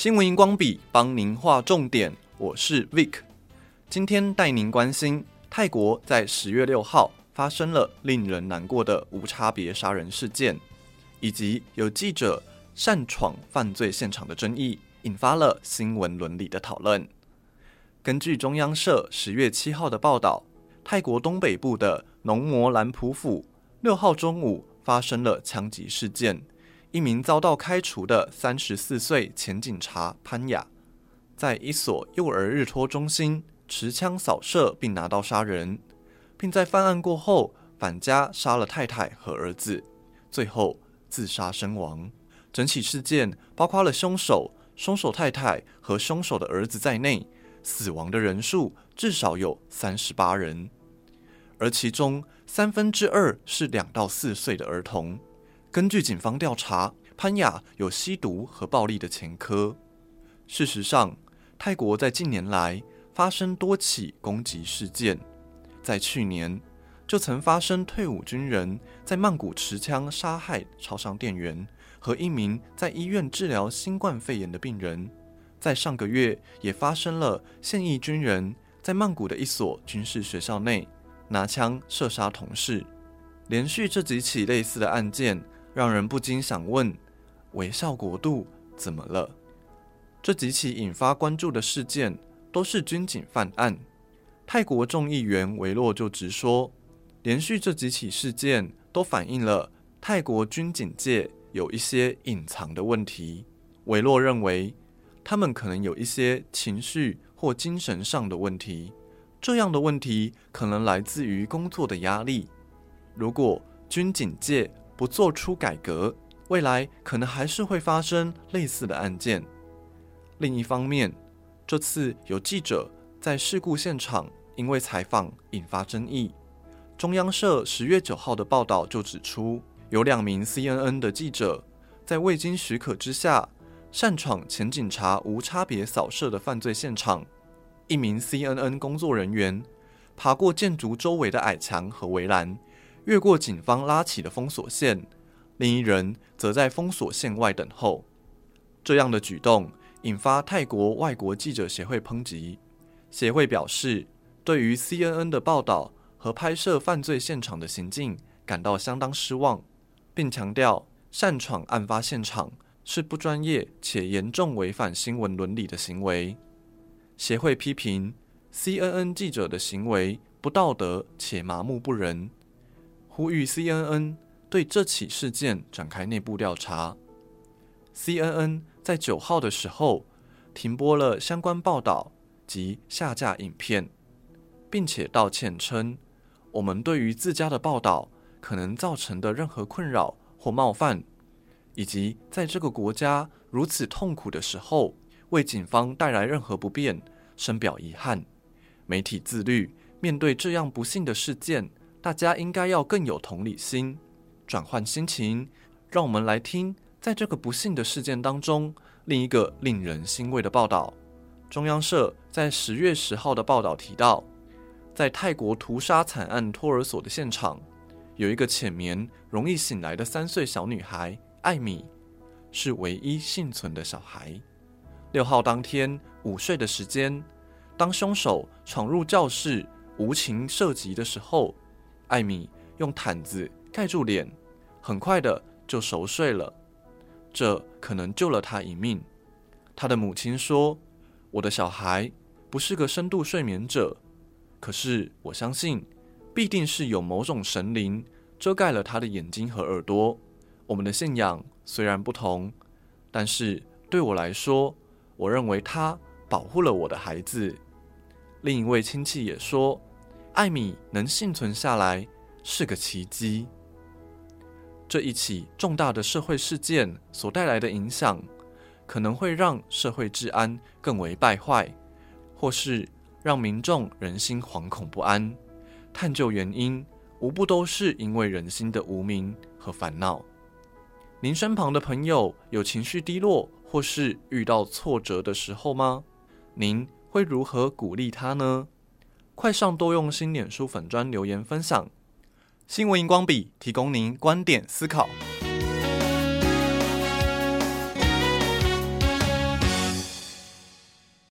新闻荧光笔帮您画重点，我是 Vic，今天带您关心泰国在十月六号发生了令人难过的无差别杀人事件，以及有记者擅闯犯罪现场的争议，引发了新闻伦理的讨论。根据中央社十月七号的报道，泰国东北部的农摩兰普府六号中午发生了枪击事件。一名遭到开除的三十四岁前警察潘雅，在一所幼儿日托中心持枪扫射，并拿刀杀人，并在犯案过后返家杀了太太和儿子，最后自杀身亡。整起事件包括了凶手、凶手太太和凶手的儿子在内，死亡的人数至少有三十八人，而其中三分之二是两到四岁的儿童。根据警方调查，潘雅有吸毒和暴力的前科。事实上，泰国在近年来发生多起攻击事件。在去年，就曾发生退伍军人在曼谷持枪杀害超商店员和一名在医院治疗新冠肺炎的病人。在上个月，也发生了现役军人在曼谷的一所军事学校内拿枪射杀同事。连续这几起类似的案件。让人不禁想问：微笑国度怎么了？这几起引发关注的事件都是军警犯案。泰国众议员维洛就直说，连续这几起事件都反映了泰国军警界有一些隐藏的问题。维洛认为，他们可能有一些情绪或精神上的问题，这样的问题可能来自于工作的压力。如果军警界不做出改革，未来可能还是会发生类似的案件。另一方面，这次有记者在事故现场因为采访引发争议。中央社十月九号的报道就指出，有两名 CNN 的记者在未经许可之下擅闯前警察无差别扫射的犯罪现场。一名 CNN 工作人员爬过建筑周围的矮墙和围栏。越过警方拉起的封锁线，另一人则在封锁线外等候。这样的举动引发泰国外国记者协会抨击。协会表示，对于 CNN 的报道和拍摄犯罪现场的行径感到相当失望，并强调擅闯案发现场是不专业且严重违反新闻伦理的行为。协会批评 CNN 记者的行为不道德且麻木不仁。呼吁 CNN 对这起事件展开内部调查。CNN 在九号的时候停播了相关报道及下架影片，并且道歉称，我们对于自家的报道可能造成的任何困扰或冒犯，以及在这个国家如此痛苦的时候为警方带来任何不便，深表遗憾。媒体自律，面对这样不幸的事件。大家应该要更有同理心，转换心情。让我们来听，在这个不幸的事件当中，另一个令人欣慰的报道。中央社在十月十号的报道提到，在泰国屠杀惨案托儿所的现场，有一个浅眠、容易醒来的三岁小女孩艾米，是唯一幸存的小孩。六号当天午睡的时间，当凶手闯入教室无情射击的时候。艾米用毯子盖住脸，很快的就熟睡了。这可能救了他一命。他的母亲说：“我的小孩不是个深度睡眠者，可是我相信，必定是有某种神灵遮盖了他的眼睛和耳朵。我们的信仰虽然不同，但是对我来说，我认为他保护了我的孩子。”另一位亲戚也说。艾米能幸存下来是个奇迹。这一起重大的社会事件所带来的影响，可能会让社会治安更为败坏，或是让民众人心惶恐不安。探究原因，无不都是因为人心的无明和烦恼。您身旁的朋友有情绪低落或是遇到挫折的时候吗？您会如何鼓励他呢？快上多用心脸书粉砖留言分享，新闻荧光笔提供您观点思考。